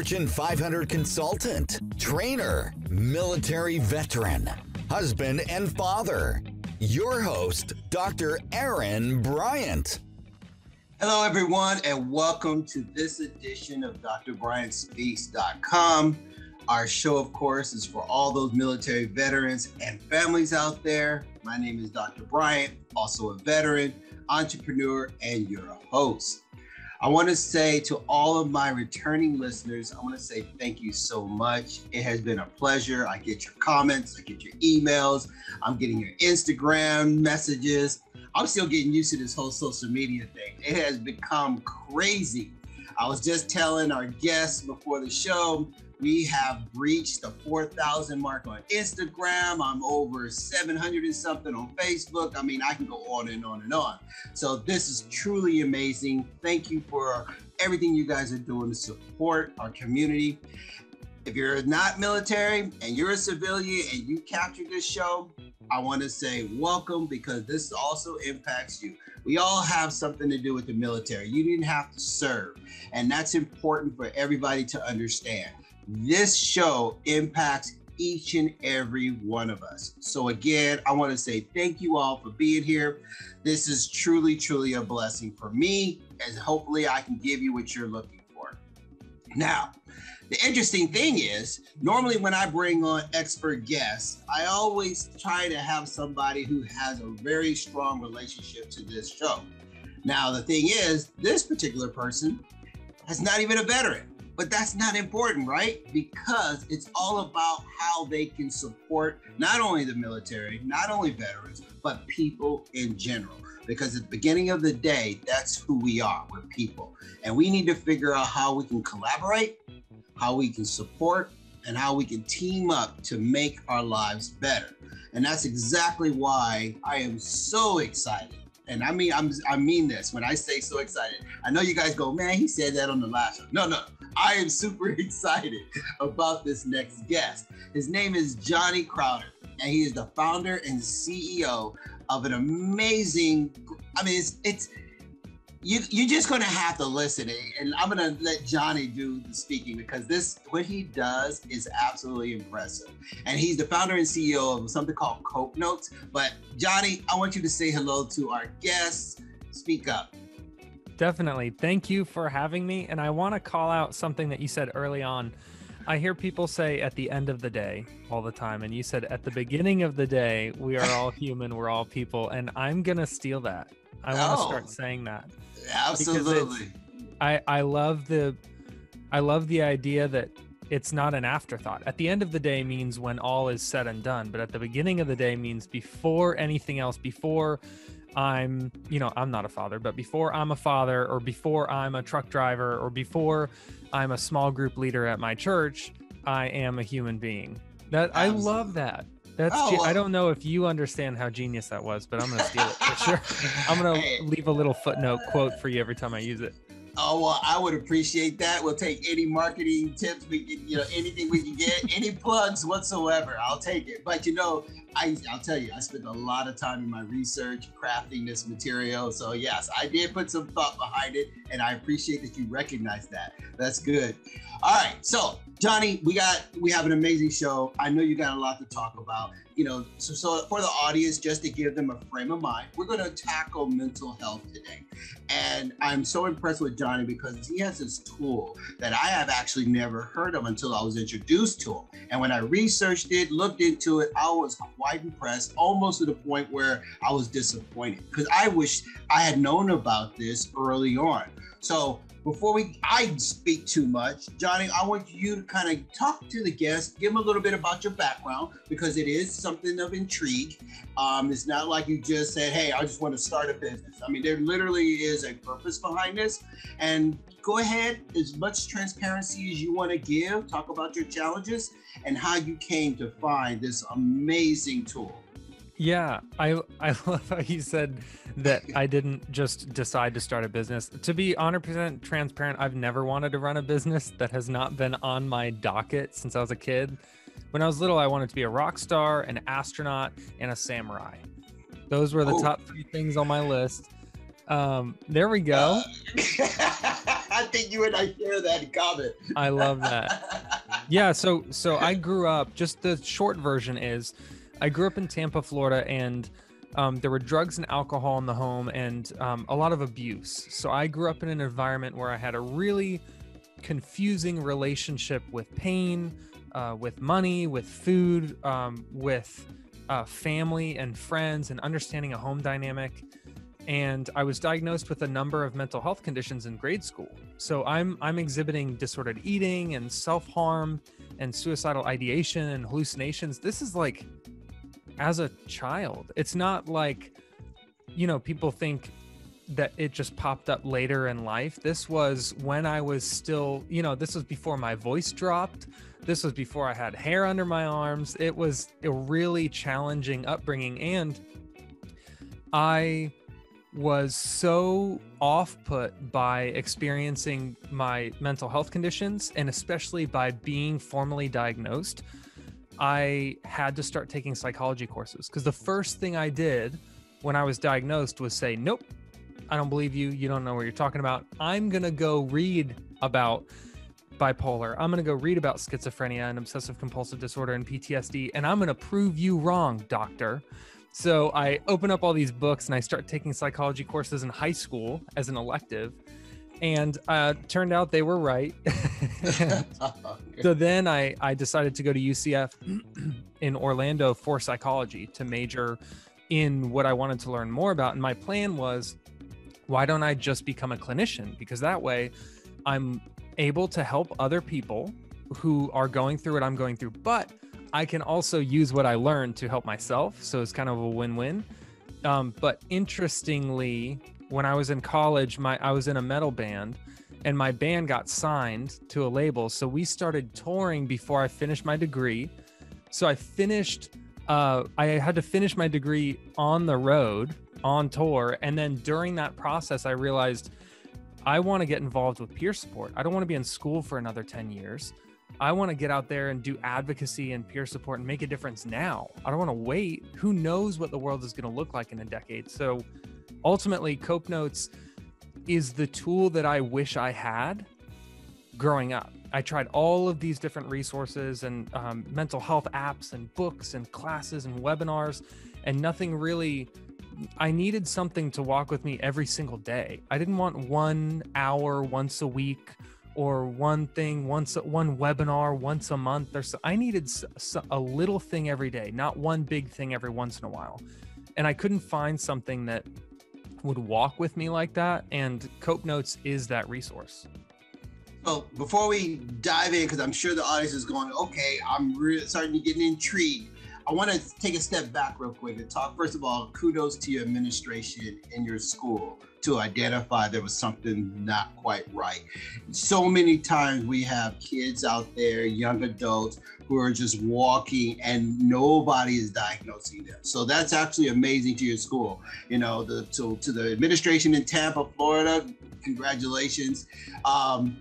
Fortune 500 consultant, trainer, military veteran, husband, and father. Your host, Dr. Aaron Bryant. Hello, everyone, and welcome to this edition of DrBryantSpeaks.com. Our show, of course, is for all those military veterans and families out there. My name is Dr. Bryant, also a veteran, entrepreneur, and your host. I want to say to all of my returning listeners, I want to say thank you so much. It has been a pleasure. I get your comments, I get your emails, I'm getting your Instagram messages. I'm still getting used to this whole social media thing. It has become crazy. I was just telling our guests before the show, we have reached the 4,000 mark on Instagram. I'm over 700 and something on Facebook. I mean, I can go on and on and on. So this is truly amazing. Thank you for everything you guys are doing to support our community. If you're not military and you're a civilian and you captured this show, I want to say welcome because this also impacts you. We all have something to do with the military. You didn't have to serve. And that's important for everybody to understand. This show impacts each and every one of us. So, again, I want to say thank you all for being here. This is truly, truly a blessing for me, and hopefully, I can give you what you're looking for. Now, the interesting thing is, normally when I bring on expert guests, I always try to have somebody who has a very strong relationship to this show. Now, the thing is, this particular person is not even a veteran. But that's not important, right? Because it's all about how they can support not only the military, not only veterans, but people in general. Because at the beginning of the day, that's who we are. We're people. And we need to figure out how we can collaborate, how we can support, and how we can team up to make our lives better. And that's exactly why I am so excited and I mean I'm I mean this when I say so excited. I know you guys go, man, he said that on the last show. No, no, I am super excited about this next guest. His name is Johnny Crowder, and he is the founder and CEO of an amazing. I mean, it's it's you you're just gonna have to listen, and I'm gonna let Johnny do the speaking because this what he does is absolutely impressive. And he's the founder and CEO of something called Cope Notes. But Johnny, I want you to say hello to our guests. Speak up. Definitely. Thank you for having me. And I want to call out something that you said early on. I hear people say at the end of the day all the time. And you said at the beginning of the day, we are all human, we're all people. And I'm going to steal that. I want to oh, start saying that. Absolutely. I, I love the I love the idea that it's not an afterthought. At the end of the day means when all is said and done, but at the beginning of the day means before anything else, before I'm, you know, I'm not a father, but before I'm a father or before I'm a truck driver or before I'm a small group leader at my church, I am a human being. That I love that. That's oh, I don't know if you understand how genius that was, but I'm going to steal it for sure. I'm going to leave a little footnote quote for you every time I use it. Oh well, I would appreciate that. We'll take any marketing tips we can, you know, anything we can get, any plugs whatsoever. I'll take it. But you know, I I'll tell you, I spent a lot of time in my research crafting this material. So yes, I did put some thought behind it, and I appreciate that you recognize that. That's good. All right, so Johnny, we got we have an amazing show. I know you got a lot to talk about you know, so, so for the audience, just to give them a frame of mind, we're going to tackle mental health today. And I'm so impressed with Johnny because he has this tool that I have actually never heard of until I was introduced to him. And when I researched it, looked into it, I was quite impressed, almost to the point where I was disappointed because I wish I had known about this early on. So before we I speak too much, Johnny, I want you to kind of talk to the guests, give them a little bit about your background because it is something of intrigue. Um, it's not like you just said, "Hey, I just want to start a business." I mean, there literally is a purpose behind this. And go ahead, as much transparency as you want to give. Talk about your challenges and how you came to find this amazing tool. Yeah, I I love how you said that I didn't just decide to start a business. To be 100% transparent, I've never wanted to run a business that has not been on my docket since I was a kid. When I was little, I wanted to be a rock star, an astronaut, and a samurai. Those were the oh. top three things on my list. Um, there we go. Uh, I think you and I share that in common. I love that. Yeah, so so I grew up. Just the short version is, I grew up in Tampa, Florida, and um, there were drugs and alcohol in the home, and um, a lot of abuse. So I grew up in an environment where I had a really confusing relationship with pain, uh, with money, with food, um, with uh, family and friends, and understanding a home dynamic and I was diagnosed with a number of mental health conditions in grade school. So I'm I'm exhibiting disordered eating and self-harm and suicidal ideation and hallucinations. This is like as a child. It's not like you know, people think that it just popped up later in life. This was when I was still, you know, this was before my voice dropped. This was before I had hair under my arms. It was a really challenging upbringing and I was so off put by experiencing my mental health conditions and especially by being formally diagnosed. I had to start taking psychology courses because the first thing I did when I was diagnosed was say, Nope, I don't believe you. You don't know what you're talking about. I'm going to go read about bipolar. I'm going to go read about schizophrenia and obsessive compulsive disorder and PTSD, and I'm going to prove you wrong, doctor. So I open up all these books and I start taking psychology courses in high school as an elective. And uh, turned out they were right. so then I, I decided to go to UCF in Orlando for psychology to major in what I wanted to learn more about. And my plan was why don't I just become a clinician? Because that way I'm able to help other people who are going through what I'm going through. But I can also use what I learned to help myself. So it's kind of a win-win. Um, but interestingly, when I was in college, my I was in a metal band, and my band got signed to a label. So we started touring before I finished my degree. So I finished. Uh, I had to finish my degree on the road on tour, and then during that process, I realized I want to get involved with peer support. I don't want to be in school for another ten years. I want to get out there and do advocacy and peer support and make a difference now. I don't want to wait. Who knows what the world is going to look like in a decade? So ultimately, Cope Notes is the tool that I wish I had growing up. I tried all of these different resources and um, mental health apps and books and classes and webinars, and nothing really. I needed something to walk with me every single day. I didn't want one hour once a week or one thing once one webinar once a month there's i needed a little thing every day not one big thing every once in a while and i couldn't find something that would walk with me like that and cope notes is that resource. So before we dive in because i'm sure the audience is going okay i'm really starting to get intrigued I want to take a step back real quick and talk. First of all, kudos to your administration in your school to identify there was something not quite right. So many times we have kids out there, young adults, who are just walking and nobody is diagnosing them. So that's actually amazing to your school. You know, the to, to the administration in Tampa, Florida, congratulations. Um,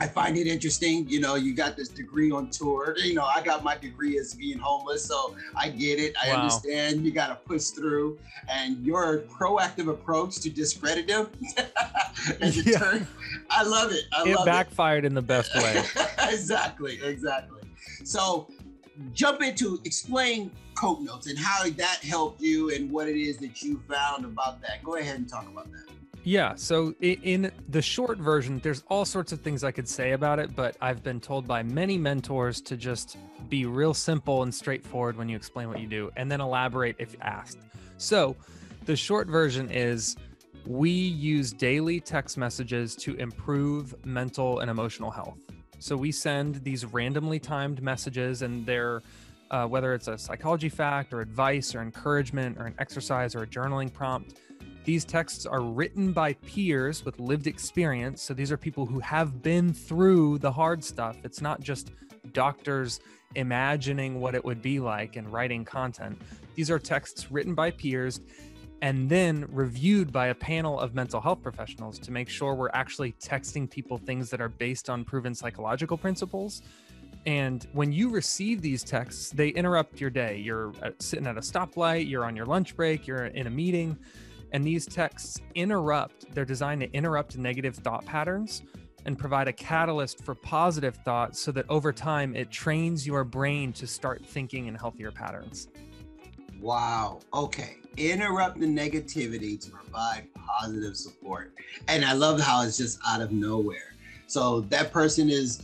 I find it interesting. You know, you got this degree on tour. You know, I got my degree as being homeless, so I get it. I wow. understand you got to push through, and your proactive approach to discredit them. yeah. turn, I love it. I it love backfired it. in the best way. exactly, exactly. So, jump into explain Cope Notes and how that helped you and what it is that you found about that. Go ahead and talk about that. Yeah. So in the short version, there's all sorts of things I could say about it, but I've been told by many mentors to just be real simple and straightforward when you explain what you do and then elaborate if asked. So the short version is we use daily text messages to improve mental and emotional health. So we send these randomly timed messages and they're uh, whether it's a psychology fact or advice or encouragement or an exercise or a journaling prompt these texts are written by peers with lived experience. So these are people who have been through the hard stuff. It's not just doctors imagining what it would be like and writing content. These are texts written by peers and then reviewed by a panel of mental health professionals to make sure we're actually texting people things that are based on proven psychological principles. And when you receive these texts, they interrupt your day. You're uh, sitting at a stoplight, you're on your lunch break, you're in a meeting and these texts interrupt, they're designed to interrupt negative thought patterns and provide a catalyst for positive thoughts so that over time it trains your brain to start thinking in healthier patterns. Wow. Okay. Interrupt the negativity to provide positive support. And I love how it's just out of nowhere. So that person is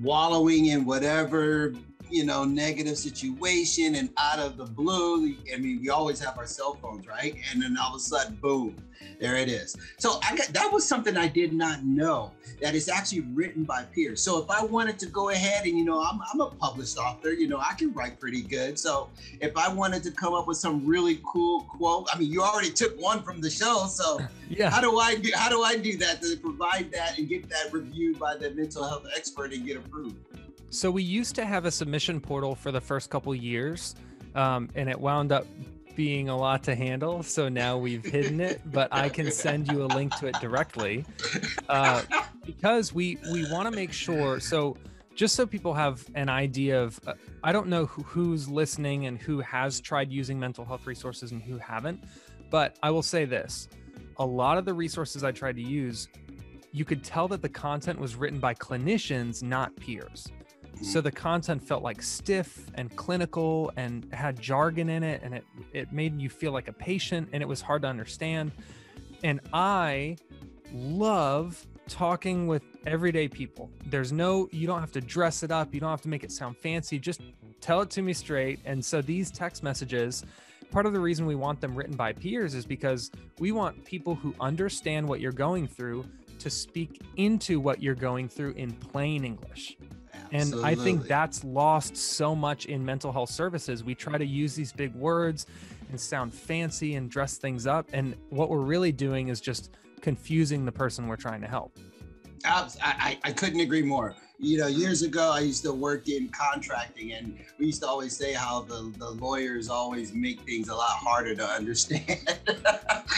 wallowing in whatever you know, negative situation and out of the blue, I mean, we always have our cell phones, right? And then all of a sudden, boom, there it is. So I got that was something I did not know that is actually written by peers. So if I wanted to go ahead and, you know, I'm, I'm a published author, you know, I can write pretty good. So if I wanted to come up with some really cool quote, I mean, you already took one from the show. So yeah, how do I do, how do I do that to provide that and get that reviewed by the mental health expert and get approved? So we used to have a submission portal for the first couple years, um, and it wound up being a lot to handle. So now we've hidden it, but I can send you a link to it directly uh, because we we want to make sure. So just so people have an idea of, uh, I don't know who, who's listening and who has tried using mental health resources and who haven't, but I will say this: a lot of the resources I tried to use, you could tell that the content was written by clinicians, not peers. So the content felt like stiff and clinical and had jargon in it and it it made you feel like a patient and it was hard to understand. And I love talking with everyday people. There's no you don't have to dress it up, you don't have to make it sound fancy, just tell it to me straight. And so these text messages part of the reason we want them written by peers is because we want people who understand what you're going through to speak into what you're going through in plain English. And I think that's lost so much in mental health services. We try to use these big words and sound fancy and dress things up. And what we're really doing is just confusing the person we're trying to help. I, I, I couldn't agree more you know, years ago, I used to work in contracting, and we used to always say how the, the lawyers always make things a lot harder to understand.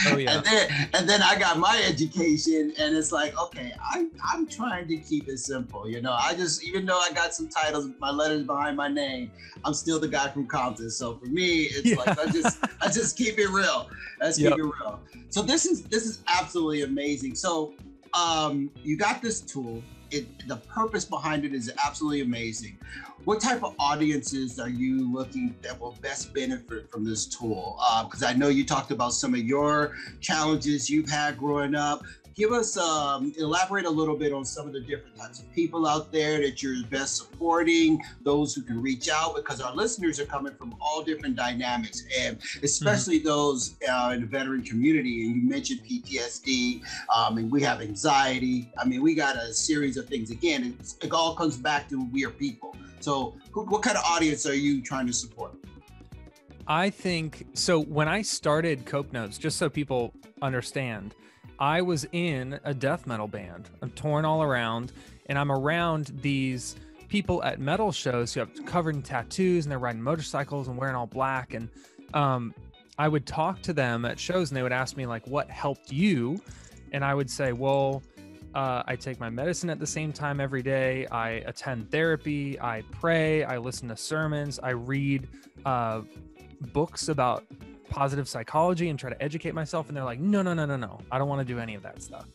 oh, yeah. and, then, and then I got my education, and it's like, okay, I, I'm trying to keep it simple. You know, I just, even though I got some titles, my letters behind my name, I'm still the guy from Compton. So for me, it's yeah. like, I just, I just keep it real. Let's yep. keep it real. So this is, this is absolutely amazing. So um, you got this tool it the purpose behind it is absolutely amazing. What type of audiences are you looking that will best benefit from this tool? Because uh, I know you talked about some of your challenges you've had growing up give us um, elaborate a little bit on some of the different types of people out there that you're best supporting those who can reach out because our listeners are coming from all different dynamics and especially mm-hmm. those uh, in the veteran community and you mentioned ptsd um, and we have anxiety i mean we got a series of things again it all comes back to we are people so who, what kind of audience are you trying to support I think so. When I started Cope Notes, just so people understand, I was in a death metal band. I'm torn all around, and I'm around these people at metal shows who have covered in tattoos and they're riding motorcycles and wearing all black. And um, I would talk to them at shows, and they would ask me like, "What helped you?" And I would say, "Well." Uh, I take my medicine at the same time every day. I attend therapy. I pray. I listen to sermons. I read uh, books about positive psychology and try to educate myself. And they're like, no, no, no, no, no. I don't want to do any of that stuff.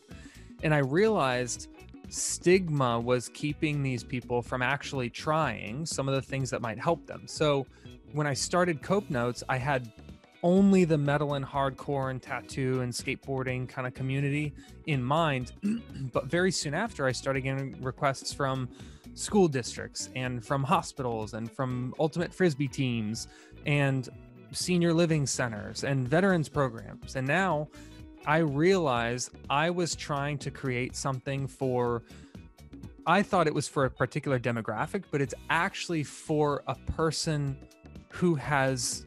And I realized stigma was keeping these people from actually trying some of the things that might help them. So when I started Cope Notes, I had only the metal and hardcore and tattoo and skateboarding kind of community in mind. but very soon after, I started getting requests from school districts and from hospitals and from ultimate frisbee teams and senior living centers and veterans programs. And now I realize I was trying to create something for, I thought it was for a particular demographic, but it's actually for a person who has,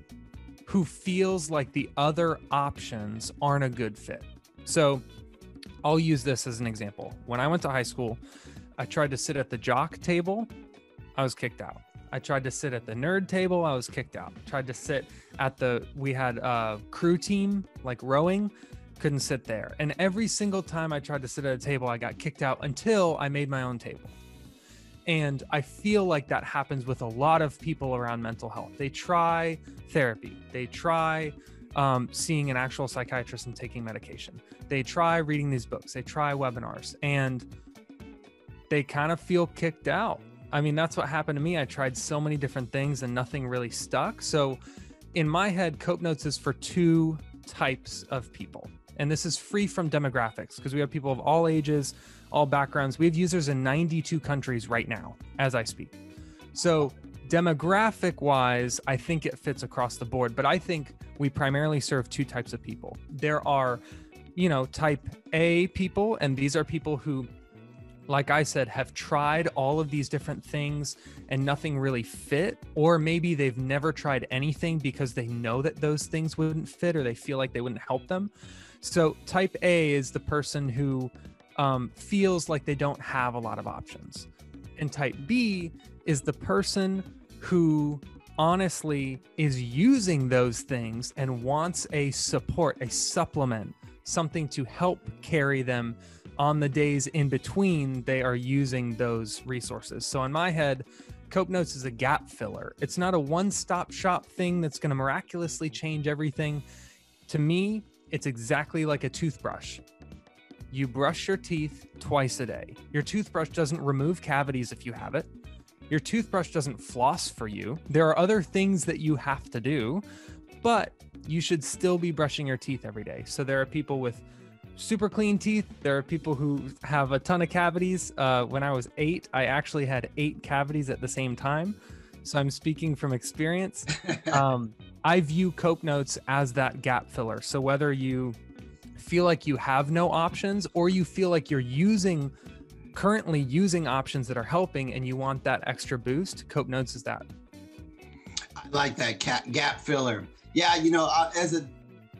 who feels like the other options aren't a good fit. So I'll use this as an example. When I went to high school, I tried to sit at the jock table, I was kicked out. I tried to sit at the nerd table. I was kicked out. Tried to sit at the, we had a crew team, like rowing, couldn't sit there. And every single time I tried to sit at a table, I got kicked out until I made my own table. And I feel like that happens with a lot of people around mental health. They try therapy, they try um, seeing an actual psychiatrist and taking medication, they try reading these books, they try webinars. And they kind of feel kicked out. I mean, that's what happened to me. I tried so many different things and nothing really stuck. So, in my head, Cope Notes is for two types of people. And this is free from demographics because we have people of all ages, all backgrounds. We have users in 92 countries right now as I speak. So, demographic wise, I think it fits across the board, but I think we primarily serve two types of people. There are, you know, type A people, and these are people who like I said, have tried all of these different things and nothing really fit, or maybe they've never tried anything because they know that those things wouldn't fit or they feel like they wouldn't help them. So, type A is the person who um, feels like they don't have a lot of options. And type B is the person who honestly is using those things and wants a support, a supplement, something to help carry them on the days in between they are using those resources. So in my head, Cope Notes is a gap filler. It's not a one-stop shop thing that's going to miraculously change everything. To me, it's exactly like a toothbrush. You brush your teeth twice a day. Your toothbrush doesn't remove cavities if you have it. Your toothbrush doesn't floss for you. There are other things that you have to do, but you should still be brushing your teeth every day. So there are people with super clean teeth. There are people who have a ton of cavities. Uh, when I was eight, I actually had eight cavities at the same time. So I'm speaking from experience. um, I view Cope Notes as that gap filler. So whether you feel like you have no options or you feel like you're using currently using options that are helping and you want that extra boost, Cope Notes is that. I like that gap filler. Yeah, you know, as a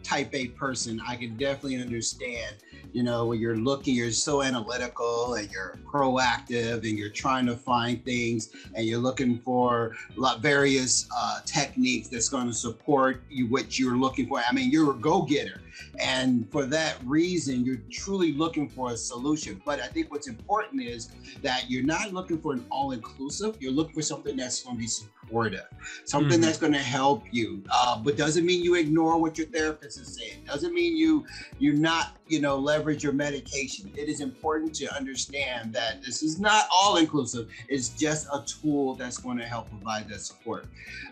type A person, I can definitely understand, you know, when you're looking, you're so analytical and you're proactive and you're trying to find things and you're looking for various uh, techniques that's going to support you, what you're looking for. I mean, you're a go getter. And for that reason, you're truly looking for a solution. But I think what's important is that you're not looking for an all inclusive, you're looking for something that's going to be supportive, something mm-hmm. that's going to help you. Uh, but doesn't mean you ignore what your therapist is saying. Doesn't mean you you're not you know leverage your medication. It is important to understand that this is not all inclusive. It's just a tool that's going to help provide that support.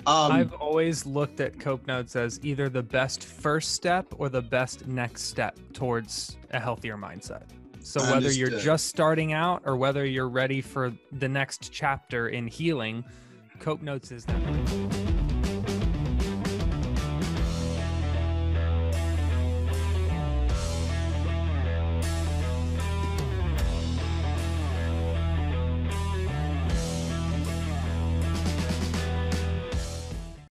Um, I've always looked at Cope Notes as either the best first step or the best next step towards a healthier mindset. So whether Understood. you're just starting out or whether you're ready for the next chapter in healing Cope Notes is that.